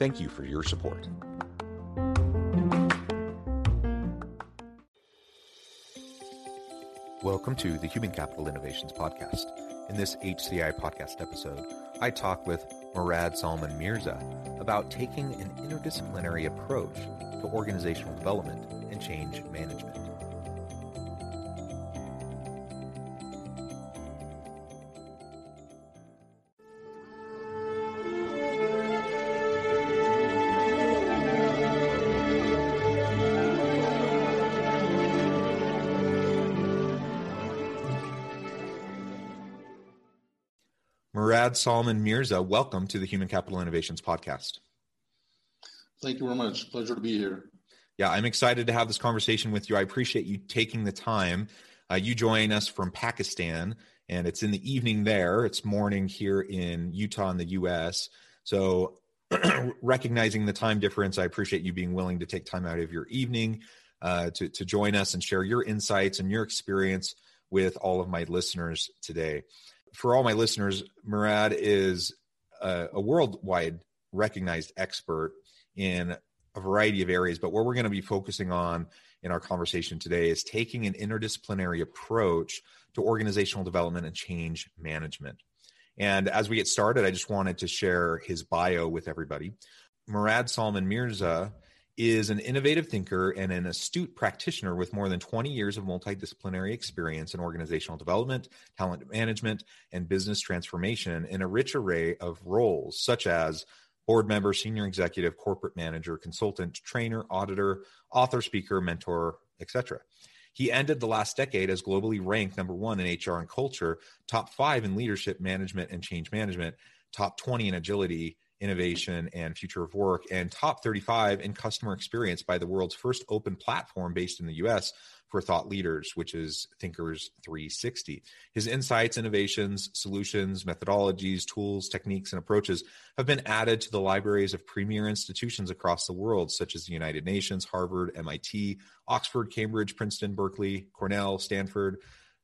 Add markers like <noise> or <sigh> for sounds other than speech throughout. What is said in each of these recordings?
Thank you for your support. Welcome to the Human Capital Innovations Podcast. In this HCI podcast episode, I talk with Murad Salman Mirza about taking an interdisciplinary approach to organizational development and change management. Salman Mirza, welcome to the Human Capital Innovations Podcast. Thank you very much. Pleasure to be here. Yeah, I'm excited to have this conversation with you. I appreciate you taking the time. Uh, you join us from Pakistan, and it's in the evening there. It's morning here in Utah in the US. So, <clears throat> recognizing the time difference, I appreciate you being willing to take time out of your evening uh, to, to join us and share your insights and your experience with all of my listeners today for all my listeners, Murad is a, a worldwide recognized expert in a variety of areas, but what we're going to be focusing on in our conversation today is taking an interdisciplinary approach to organizational development and change management. And as we get started, I just wanted to share his bio with everybody. Murad Salman Mirza is an innovative thinker and an astute practitioner with more than 20 years of multidisciplinary experience in organizational development, talent management, and business transformation in a rich array of roles, such as board member, senior executive, corporate manager, consultant, trainer, auditor, author, speaker, mentor, etc. He ended the last decade as globally ranked number one in HR and culture, top five in leadership management and change management, top 20 in agility innovation and future of work, and top 35 in customer experience by the world's first open platform based in the US for thought leaders, which is Thinkers 360. His insights, innovations, solutions, methodologies, tools, techniques, and approaches have been added to the libraries of premier institutions across the world, such as the United Nations, Harvard, MIT, Oxford, Cambridge, Princeton, Berkeley, Cornell, Stanford,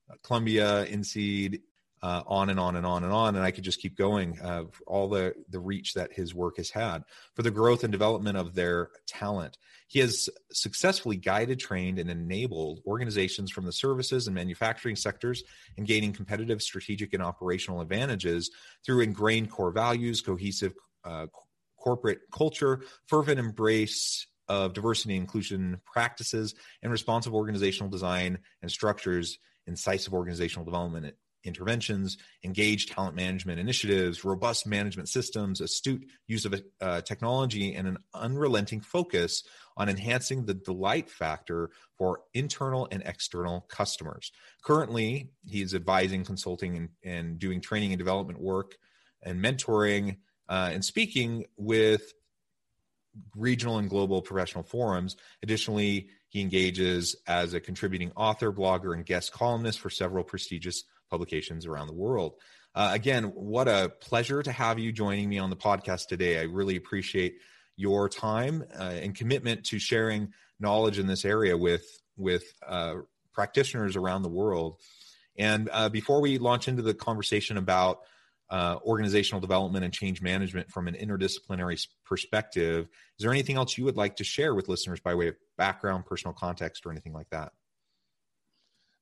uh, Columbia, INSEAD, uh, on and on and on and on and i could just keep going uh, all the the reach that his work has had for the growth and development of their talent. He has successfully guided trained and enabled organizations from the services and manufacturing sectors in gaining competitive strategic and operational advantages through ingrained core values cohesive uh, corporate culture fervent embrace of diversity and inclusion practices and responsive organizational design and structures incisive organizational development interventions, engaged talent management initiatives, robust management systems, astute use of uh, technology, and an unrelenting focus on enhancing the delight factor for internal and external customers. Currently, he's advising, consulting, and, and doing training and development work and mentoring uh, and speaking with regional and global professional forums. Additionally, he engages as a contributing author, blogger, and guest columnist for several prestigious publications around the world. Uh, again, what a pleasure to have you joining me on the podcast today. I really appreciate your time uh, and commitment to sharing knowledge in this area with with uh, practitioners around the world. And uh, before we launch into the conversation about uh, organizational development and change management from an interdisciplinary perspective, is there anything else you would like to share with listeners by way of background, personal context, or anything like that?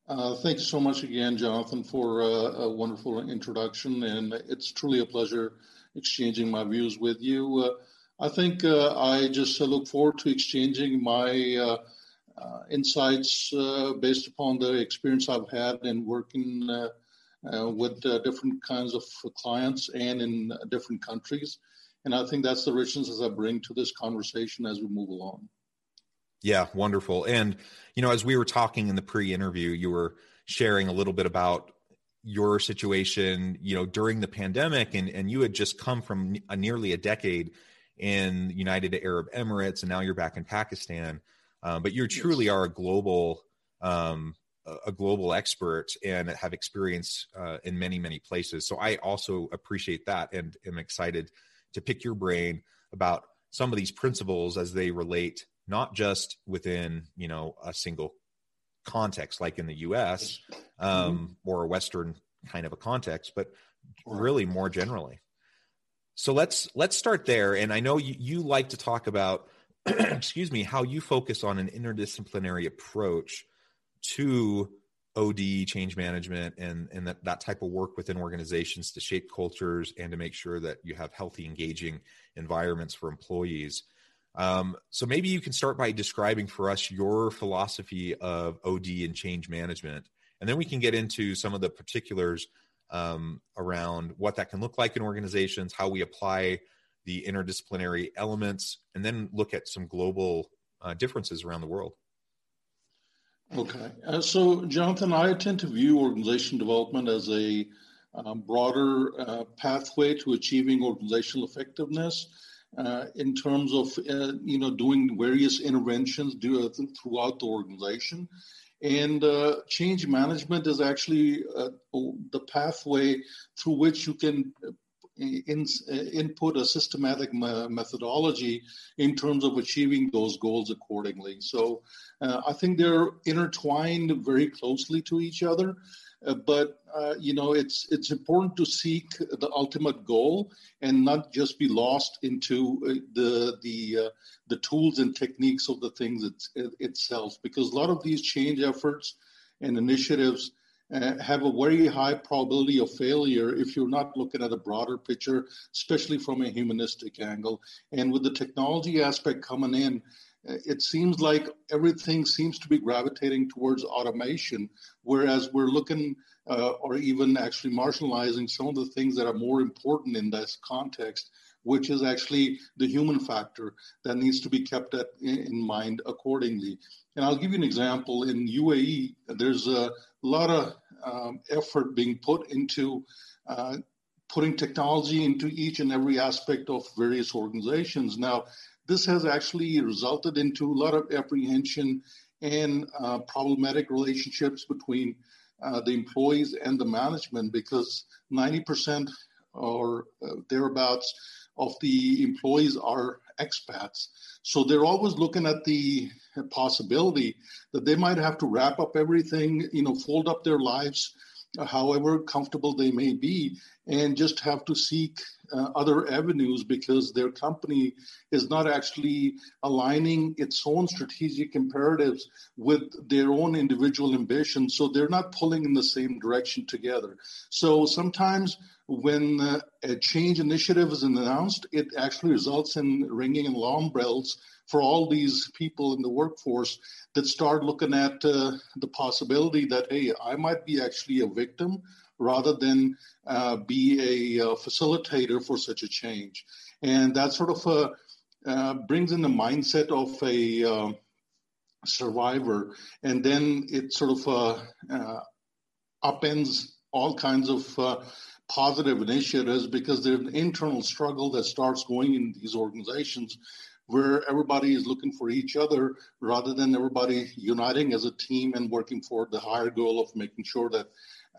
Uh, thank you so much again, Jonathan, for uh, a wonderful introduction. And it's truly a pleasure exchanging my views with you. I think uh, I just uh, look forward to exchanging my uh, uh insights uh, based upon the experience I've had in working uh, with different kinds of clients and in different countries. And I think that's the richness that I bring to this conversation as we move along. Yeah, wonderful. And, you know, as we were talking in the pre interview, you were sharing a little bit about your situation, you know, during the pandemic, and, and you had just come from a, nearly a decade in United Arab Emirates, and now you're back in Pakistan. Um, but you truly are a global um, a global expert and have experience uh, in many many places. So I also appreciate that and am excited to pick your brain about some of these principles as they relate not just within you know a single context like in the U.S. Um, mm-hmm. or a Western kind of a context, but really more generally. So let's let's start there. And I know you, you like to talk about, <clears throat> excuse me, how you focus on an interdisciplinary approach to OD change management and and that, that type of work within organizations to shape cultures and to make sure that you have healthy, engaging environments for employees. Um, so maybe you can start by describing for us your philosophy of OD and change management, and then we can get into some of the particulars um, around what that can look like in organizations, how we apply the interdisciplinary elements, and then look at some global uh, differences around the world. Okay. Uh, so, Jonathan, I tend to view organization development as a um, broader uh, pathway to achieving organizational effectiveness uh, in terms of uh, you know doing various interventions do, uh, throughout the organization. And uh, change management is actually uh, the pathway through which you can uh, in, input a systematic methodology in terms of achieving those goals accordingly. So I think they're intertwined very closely to each other. Uh, but uh, you know it's it's important to seek the ultimate goal and not just be lost into uh, the the uh, the tools and techniques of the things it, itself. Because a lot of these change efforts and initiatives have a very high probability of failure if you're not looking at a broader picture especially from a humanistic angle. And with the technology aspect coming in it seems like everything seems to be gravitating towards automation, whereas we're looking uh, or even actually marginalizing some of the things that are more important in this context, which is actually the human factor that needs to be kept at, in mind accordingly. And I'll give you an example. In UAE, there's a lot of um, effort being put into uh, putting technology into each and every aspect of various organizations. Now, this has actually resulted into a lot of apprehension and uh, problematic relationships between uh, the employees and the management because 90% or uh, thereabouts of the employees are expats. So they're always looking at the possibility that they might have to wrap up everything, you know, fold up their lives, however comfortable they may be, and just have to seek uh, other avenues because their company is not actually aligning its own strategic imperatives with their own individual ambitions. So they're not pulling in the same direction together. So sometimes when uh, a change initiative is announced, it actually results in ringing alarm bells for all these people in the workforce that start looking at uh, the possibility that, hey, I might be actually a victim rather than uh, be a, uh, facilitator for such a change. And that sort of uh, uh brings in the mindset of a uh, survivor, and then it sort of upends all kinds of positive initiatives because there's an internal struggle that starts going in these organizations where everybody is looking for each other rather than everybody uniting as a team and working for the higher goal of making sure that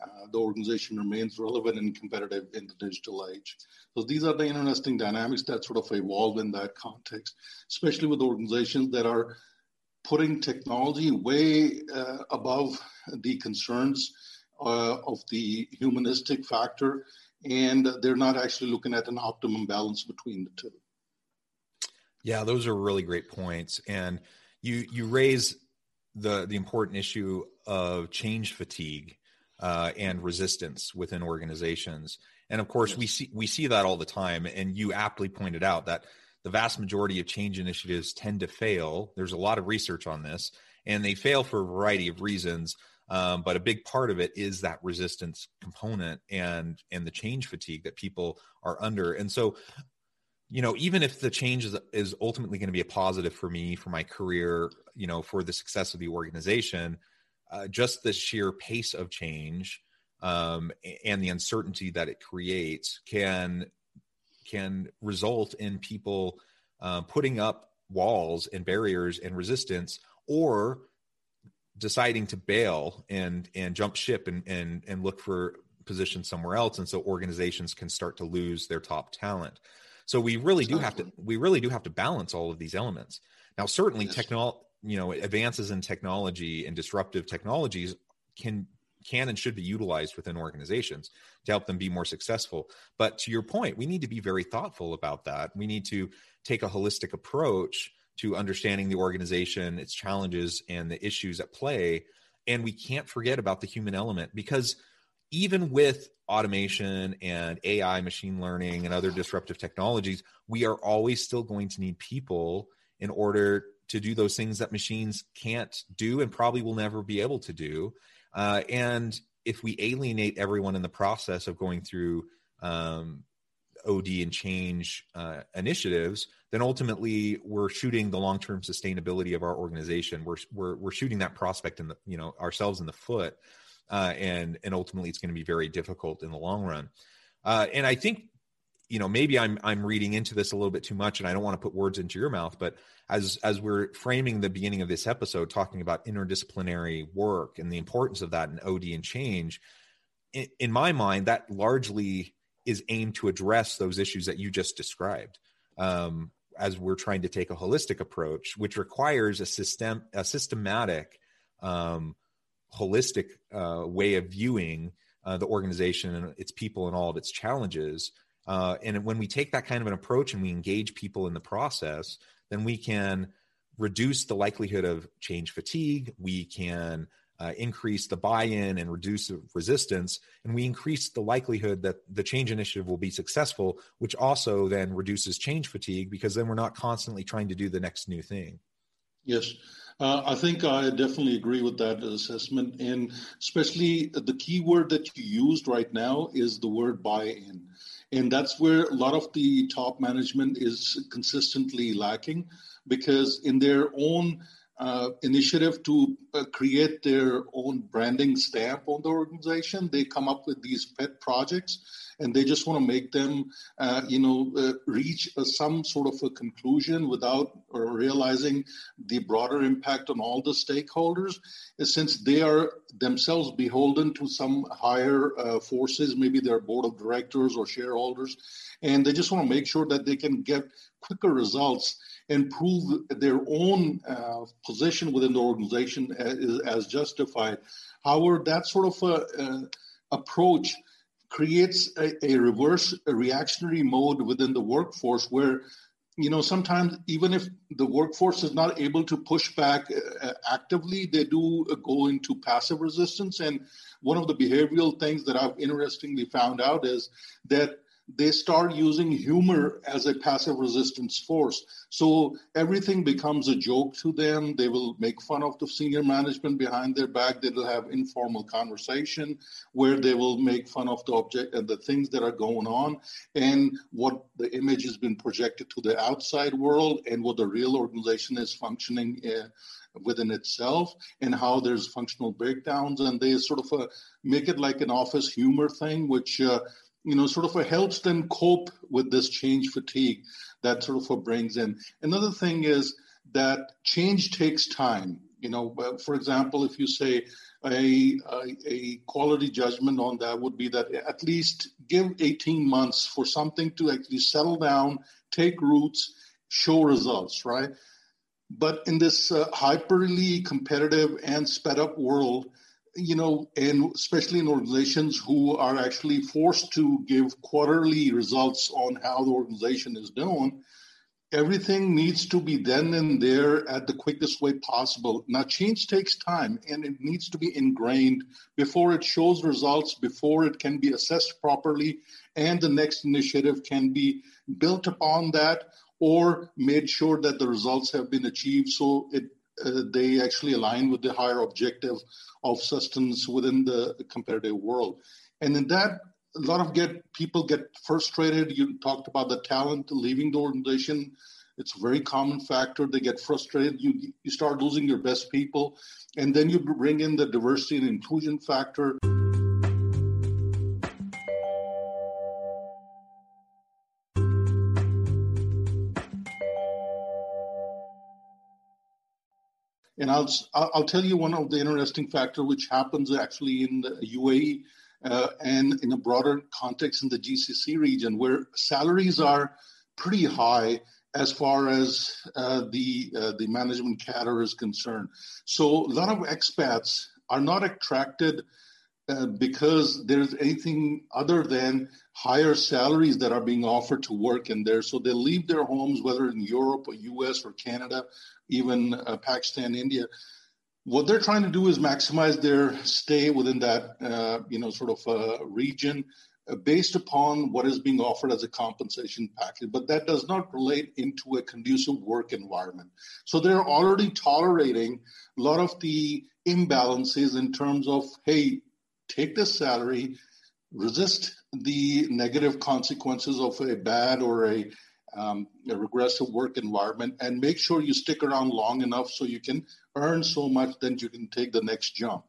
uh, the organization remains relevant and competitive in the digital age. So these are the interesting dynamics that sort of evolve in that context, especially with organizations that are putting technology way uh, above the concerns uh, of the humanistic factor, and they're not actually looking at an optimum balance between the two. Yeah, those are really great points, and you you raise the the important issue of change fatigue uh, and resistance within organizations. And of course, yes. we see we see that all the time. And you aptly pointed out that the vast majority of change initiatives tend to fail. There's a lot of research on this, and they fail for a variety of reasons. Um, but a big part of it is that resistance component and and the change fatigue that people are under. And so, you know, even if the change is, is ultimately going to be a positive for me, for my career, you know, for the success of the organization, uh, just the sheer pace of change um, and the uncertainty that it creates can can result in people uh, putting up walls and barriers and resistance or deciding to bail and and jump ship and and and look for positions somewhere else and so organizations can start to lose their top talent so we really do have to we really do have to balance all of these elements now certainly yes. technology you know advances in technology and disruptive technologies can can and should be utilized within organizations to help them be more successful. But to your point, we need to be very thoughtful about that. We need to take a holistic approach to understanding the organization, its challenges, and the issues at play. And we can't forget about the human element because even with automation and AI, machine learning, and other disruptive technologies, we are always still going to need people in order to do those things that machines can't do and probably will never be able to do. Uh, and if we alienate everyone in the process of going through um, OD and change uh, initiatives, then ultimately we're shooting the long-term sustainability of our organization. We're we're we're shooting that prospect in the you know ourselves in the foot, uh, and and ultimately it's going to be very difficult in the long run. Uh, and I think you know maybe i'm i'm reading into this a little bit too much and i don't want to put words into your mouth but as as we're framing the beginning of this episode talking about interdisciplinary work and the importance of that in od and change in, in my mind that largely is aimed to address those issues that you just described um, as we're trying to take a holistic approach which requires a system a systematic um, holistic uh, way of viewing uh, the organization and its people and all of its challenges uh, and when we take that kind of an approach and we engage people in the process, then we can reduce the likelihood of change fatigue. We can uh, increase the buy-in and reduce resistance, and we increase the likelihood that the change initiative will be successful, which also then reduces change fatigue because then we're not constantly trying to do the next new thing. Yes. Uh, I think I definitely agree with that assessment. And especially the key word that you used right now is the word buy in. And that's where a lot of the top management is consistently lacking because in their own uh, initiative to uh, create their own branding stamp on the organization, they come up with these pet projects and they just want to make them, uh, you know, uh, reach a, some sort of a conclusion without realizing the broader impact on all the stakeholders. Since they are themselves beholden to some higher uh, forces, maybe their board of directors or shareholders, and they just want to make sure that they can get quicker results and prove their own uh, position within the organization as, as, justified. However, that sort of a, uh, approach creates a, a reverse a reactionary mode within the workforce where you know sometimes even if the workforce is not able to push back uh, actively they do uh, go into passive resistance and one of the behavioral things that i've interestingly found out is that they start using humor as a passive resistance force. So everything becomes a joke to them. They will make fun of the senior management behind their back. They will have informal conversation where they will make fun of the object and uh, the things that are going on and what the image has been projected to the outside world and what the real organization is functioning uh, within itself and how there's functional breakdowns and they sort of uh, make it like an office humor thing which uh, you know, sort of helps them cope with this change fatigue that sort of brings in. Another thing is that change takes time. You know, for example, if you say a, a, a, quality judgment on that would be that at least give 18 months for something to actually settle down, take roots, show results, right? But in this uh, hyperly competitive and sped up world, you know, and especially in organizations who are actually forced to give quarterly results on how the organization is doing, everything needs to be then and there at the quickest way possible. Now, change takes time and it needs to be ingrained before it shows results, before it can be assessed properly, and the next initiative can be built upon that or made sure that the results have been achieved so it uh, they actually align with the higher objective of sustenance within the competitive world. And in that, a lot of get people get frustrated. You talked about the talent leaving the organization. It's a very common factor. They get frustrated. You you start losing your best people, and then you bring in the diversity and inclusion factor. And I'll I'll tell you one of the interesting factor which happens actually in the UAE uh, and in a broader context in the GCC region, where salaries are pretty high as far as uh, the uh, the management cadre is concerned. So a lot of expats are not attracted uh, because there's anything other than higher salaries that are being offered to work in there. So they leave their homes, whether in Europe or US or Canada, even uh, Pakistan, India. What they're trying to do is maximize their stay within that, uh, you know, sort of uh, region uh, based upon what is being offered as a compensation package. But that does not relate into a conducive work environment. So they're already tolerating a lot of the imbalances in terms of, hey, take this salary, resist the negative consequences of a bad or a, um, a, regressive work environment, and make sure you stick around long enough so you can earn so much that you can take the next jump.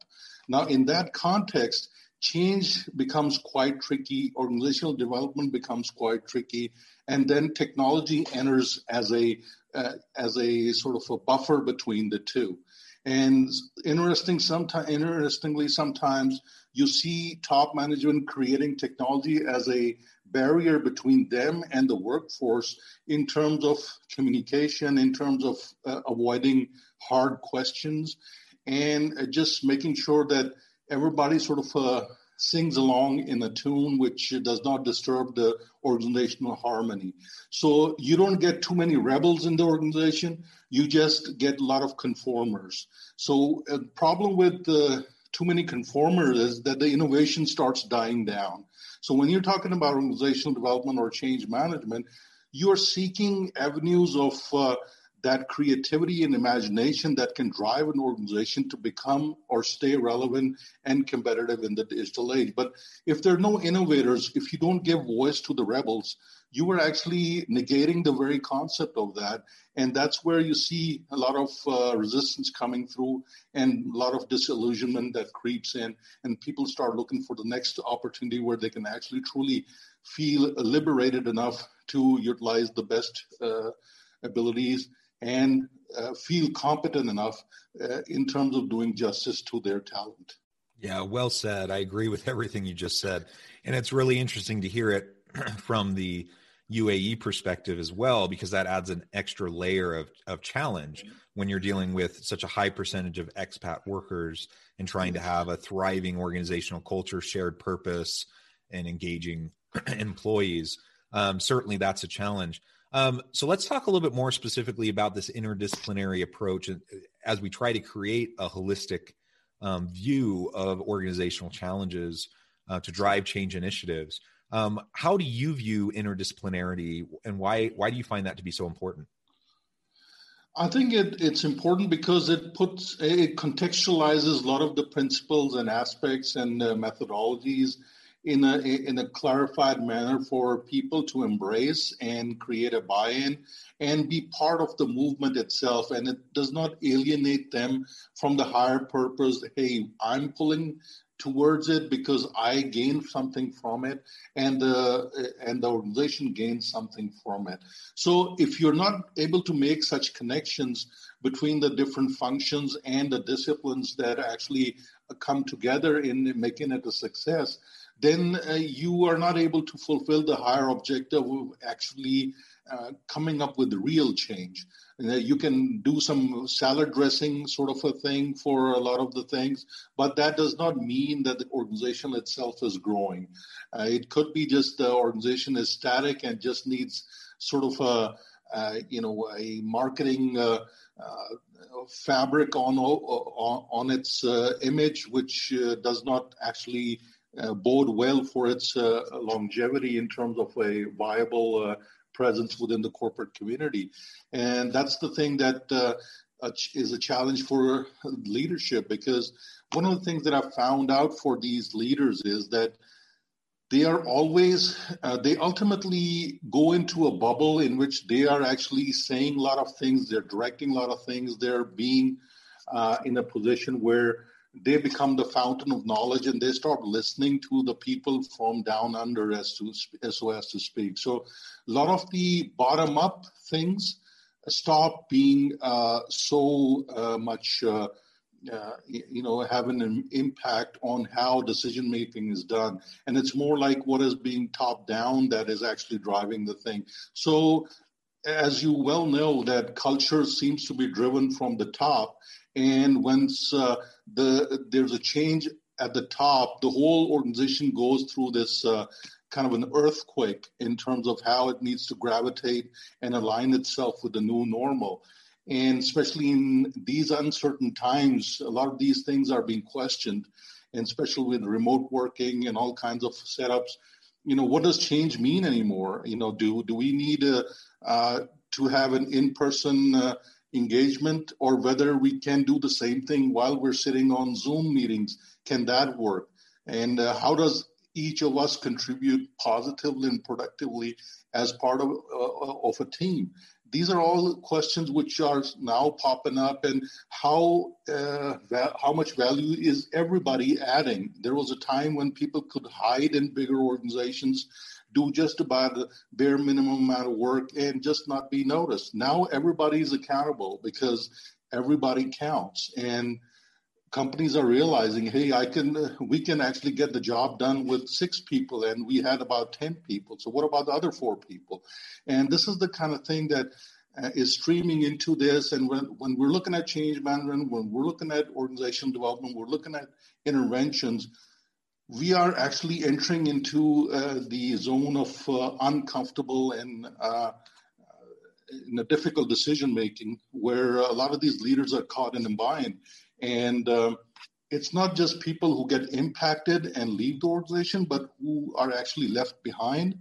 Now, in that context, change becomes quite tricky, organizational development becomes quite tricky, and then technology enters as a uh, as a sort of a buffer between the two. And interesting, sometimes, interestingly, sometimes you see top management creating technology as a barrier between them and the workforce in terms of communication, in terms of uh, avoiding hard questions, and uh, just making sure that everybody sort of uh, sings along in a tune which does not disturb the organizational harmony. So you don't get too many rebels in the organization. You just get a lot of conformers. So a problem with the too many conformers is that the innovation starts dying down. So when you're talking about organizational development or change management, you are seeking avenues of uh, that creativity and imagination that can drive an organization to become or stay relevant and competitive in the digital age. But if there are no innovators, if you don't give voice to the rebels, you are actually negating the very concept of that. And that's where you see a lot of uh, resistance coming through and a lot of disillusionment that creeps in. And people start looking for the next opportunity where they can actually truly feel liberated enough to utilize the best uh, abilities and uh, feel competent enough uh, in terms of doing justice to their talent. Yeah, well said. I agree with <laughs> everything you just said. And it's really interesting to hear it <clears throat> from the UAE perspective as well, because that adds an extra layer of, of challenge when you're dealing with such a high percentage of expat workers and trying to have a thriving organizational culture, shared purpose, and engaging <clears throat> employees. Um, certainly, that's a challenge. Um, so let's talk a little bit more specifically about this interdisciplinary approach uh, as we try to create a holistic um, view of organizational challenges uh, to drive change initiatives. Um, how do you view interdisciplinarity, and why why do you find that to be so important? I think it, it's important because it puts it contextualizes a lot of the principles and aspects and uh, methodologies in a in a clarified manner for people to embrace and create a buy-in and be part of the movement itself. And it does not alienate them from the higher purpose hey i'm pulling towards it because i gain something from it and the and the organization gains something from it. So if you're not able to make such connections between the different functions and the disciplines that actually come together in making it a success then uh, you are not able to fulfill the higher objective of actually uh, coming up with real change. Uh, you can do some salad dressing sort of a thing for a lot of the things, but that does not mean that the organization itself is growing. Uh, it could be just the organization is static and just needs sort of a, you know, a marketing uh, fabric on on, on its image, which does not actually uh, bode well for its uh, longevity in terms of a viable uh, presence within the corporate community. And that's the thing that uh, is a challenge for leadership because one of the things that I've found out for these leaders is that they are always uh, they ultimately go into a bubble in which they are actually saying a lot of things they're directing a lot of things they're being uh, in a position where they become the fountain of knowledge and they start listening to the people from down under as to as as to speak. So a lot of the bottom up things stop being uh, so uh, much uh, you know, have an impact on how decision making is done. And it's more like what is being top down that is actually driving the thing. So, as you well know, that culture seems to be driven from the top. And once uh, the there's a change at the top, the whole organization goes through this uh, kind of an earthquake in terms of how it needs to gravitate and align itself with the new normal. And especially in these uncertain times, a lot of these things are being questioned, and especially with remote working and all kinds of setups. You know, what does change mean anymore? You know, do do we need a, uh, to have an in-person uh, engagement, or whether we can do the same thing while we're sitting on Zoom meetings? Can that work? And uh, how does each of us contribute positively and productively as part of, uh, of a team? These are all questions which are now popping up and how uh, va- how much value is everybody adding? There was a time when people could hide in bigger organizations do just about the bare minimum amount of work and just not be noticed. Now everybody's accountable because everybody counts. And companies are realizing, hey, I can, we can actually get the job done with six people, and we had about ten people. So what about the other four people? And this is the kind of thing that uh, is streaming into this. And when when we're looking at change management, when we're looking at organizational development, we're looking at interventions. We are actually entering into uh, the zone of uh, uncomfortable and uh, in a difficult decision making, where a lot of these leaders are caught in a bind and um, it's not just people who get impacted and leave the organization, but who are actually left behind.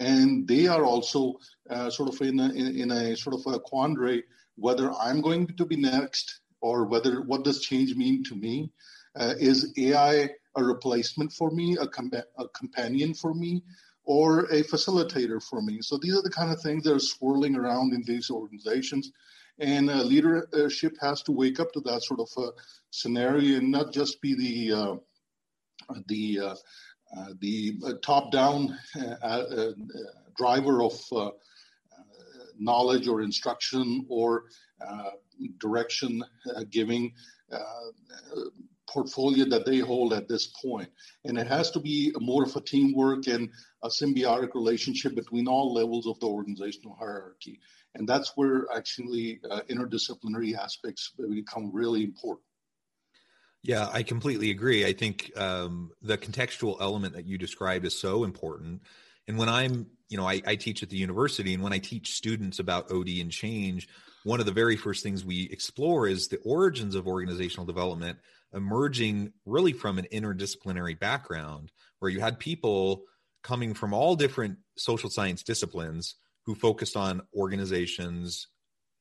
And they are also uh, sort of in a, in, a sort of a quandary whether I'm going to be next or whether what does change mean to me? Uh, is AI a replacement for me, a, com- a companion for me, or a facilitator for me? So these are the kind of things that are swirling around in these organizations. And uh, leadership has to wake up to that sort of uh, scenario and not just be the uh, the uh, uh, the top-down uh, driver of knowledge or instruction or direction giving portfolio that they hold at this point. And it has to be more of a teamwork and a symbiotic relationship between all levels of the organizational hierarchy. And that's where actually uh, interdisciplinary aspects become really important. Yeah, I completely agree. I think um, the contextual element that you described is so important. And when I'm, you know, I, I teach at the university, and when I teach students about OD and change, one of the very first things we explore is the origins of organizational development emerging really from an interdisciplinary background where you had people coming from all different social science disciplines who focused on organizations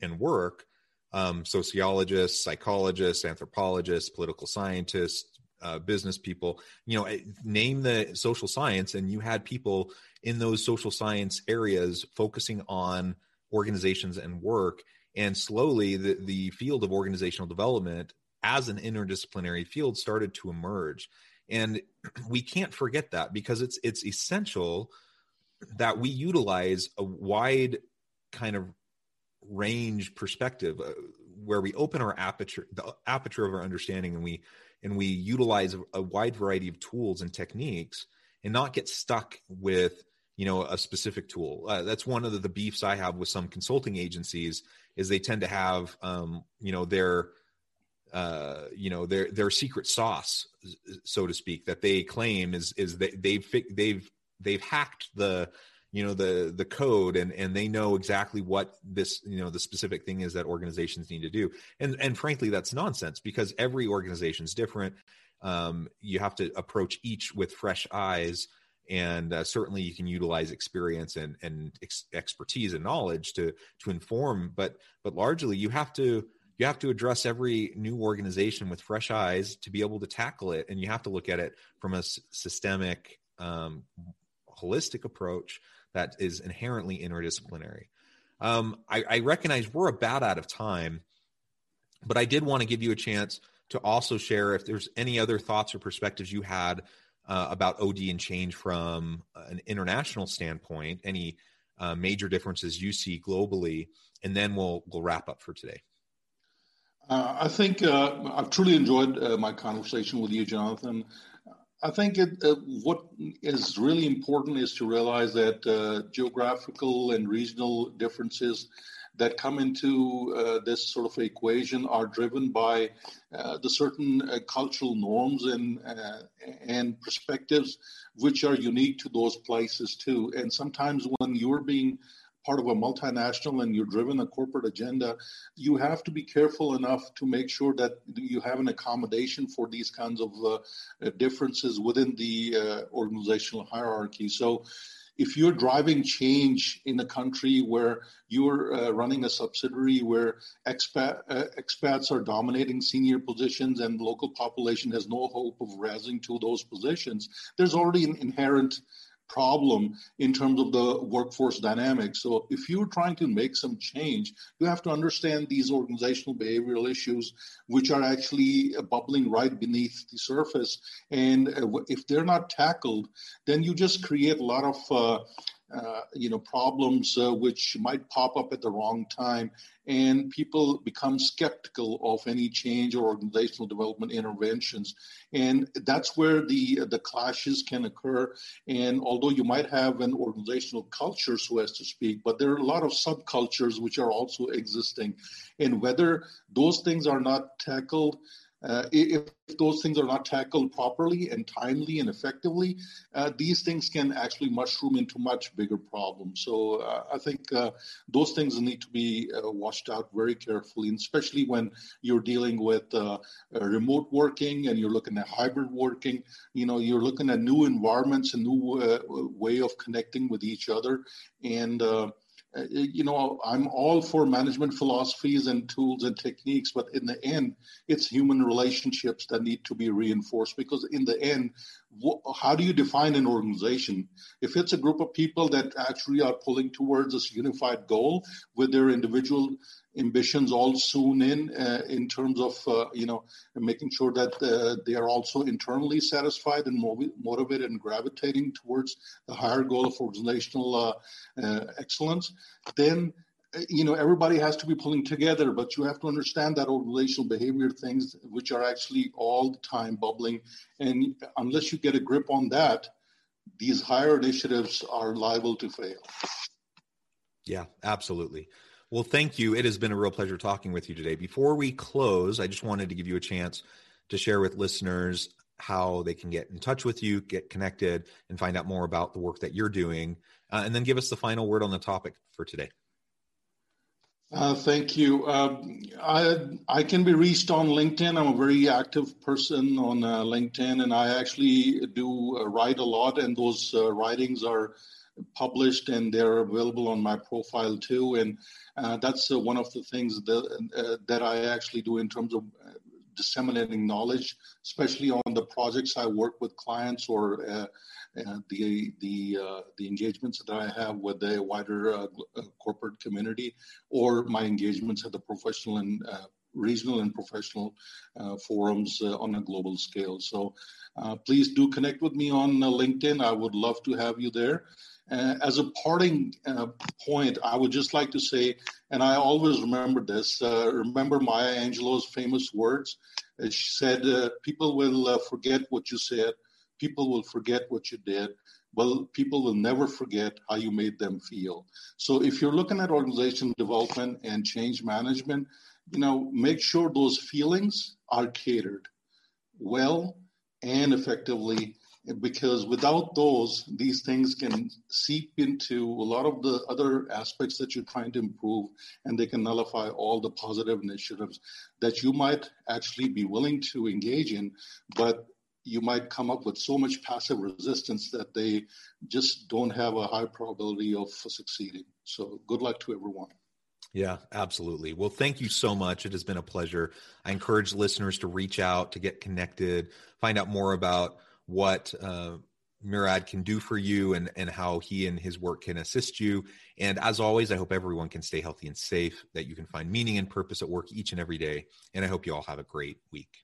and work. Um, sociologists psychologists anthropologists political scientists uh, business people you know name the social science and you had people in those social science areas focusing on organizations and work. And slowly the, the field of organizational development as an interdisciplinary field started to emerge. And <clears throat> we can't forget that because it's it's essential that we utilize a wide kind of range perspective uh, where we open our aperture the aperture of our understanding and we and we utilize a, a wide variety of tools and techniques and not get stuck with you know a specific tool. Uh, that's one of the, the, beefs i have with some consulting agencies is they tend to have um, you know their uh, you know their their secret sauce so to speak that they claim is is that they've they've they've hacked the you know the the code and and they know exactly what this you know the specific thing is that organizations need to do. And and frankly that's nonsense because every organization is different. Um, you have to approach each with fresh eyes and uh, certainly you can utilize experience and and ex- expertise and knowledge to to inform but but largely you have to you have to address every new organization with fresh eyes to be able to tackle it. And you have to look at it from a s- systemic um, holistic approach that is inherently interdisciplinary um, I, I recognize we're about out of time but i did want to give you a chance to also share if there's any other thoughts or perspectives you had uh, about OD and change from an international standpoint, any uh, major differences you see globally, and then we'll we'll wrap up for today. Uh, I think uh, I've truly enjoyed uh, my conversation with you, Jonathan. I think it, uh, what is really important is to realize that geographical and regional differences that come into uh, this sort of equation are driven by uh, the certain uh, cultural norms and uh, and perspectives which are unique to those places too. And sometimes when you're being part of a multinational and you're driven a corporate agenda, you have to be careful enough to make sure that you have an accommodation for these kinds of uh, differences within the uh, organizational hierarchy. So if you're driving change in a country where you're uh, running a subsidiary where expat, uh, expats are dominating senior positions and local population has no hope of rising to those positions, there's already an inherent problem in terms of the workforce dynamics. So if you're trying to make some change, you have to understand these organizational behavioral issues, which are actually bubbling right beneath the surface. And uh, if they're not tackled, then you just create a lot of uh, uh, you know problems uh, which might pop up at the wrong time and people become skeptical of any change or organizational development interventions. And that's where the the clashes can occur. And although you might have an organizational culture so as to speak but there are a lot of subcultures which are also existing. And whether those things are not tackled uh, if those things are not tackled properly and timely and effectively, uh, these things can actually mushroom into much bigger problems. So uh, I think uh, those things need to be uh, watched out very carefully, and especially when you're dealing with uh, remote working and you're looking at hybrid working. You know, you're looking at new environments, a new way of connecting with each other, and Uh, you know, I'm all for management philosophies and tools and techniques, but in the end, it's human relationships that need to be reinforced because in the end, how do you define an organization? If it's a group of people that actually are pulling towards this unified goal with their individual ambitions all soon in, uh, in terms of uh, you know making sure that uh, they are also internally satisfied and motivated and gravitating towards the higher goal of organizational uh, uh, excellence, then you know everybody has to be pulling together but you have to understand that organizational behavior things which are actually all the time bubbling. And unless you get a grip on that these higher initiatives are liable to fail. Yeah absolutely. Well thank you. It has been a real pleasure talking with you today. Before we close i just wanted to give you a chance to share with listeners how they can get in touch with you get connected and find out more about the work that you're doing. Uh, and then give us the final word on the topic for today uh, thank you. Uh, I I can be reached on LinkedIn. I'm a very active person on uh, LinkedIn, and I actually do uh, write a lot, and those uh, writings are published and they're available on my profile too. And uh, that's one of the things that that I actually do in terms of disseminating knowledge, especially on the projects I work with clients or uh, uh, the the uh, the engagements that I have with the wider uh, uh, corporate community, or my engagements at the professional and uh, regional and professional forums on a global scale. So please do connect with me on LinkedIn. I would love to have you there. Uh, as a parting uh, point, I would just like to say, and I always remember this, uh, remember Maya Angelou's famous words. she said, uh, People will uh, forget what you said, people will forget what you did. Well, people will never forget how you made them feel. So if you're looking at organization development and change management, you know, make sure those feelings are catered well and effectively because without those, these things can seep into a lot of the other aspects that you're trying to improve, and they can nullify all the positive initiatives that you might actually be willing to engage in. But you might come up with so much passive resistance that they just don't have a high probability of succeeding. So, good luck to everyone. Yeah, absolutely. Well, thank you so much. It has been a pleasure. I encourage listeners to reach out, to get connected, find out more about what uh, Murad can do for you and, and how he and his work can assist you. And as always, I hope everyone can stay healthy and safe, that you can find meaning and purpose at work each and every day. And I hope you all have a great week.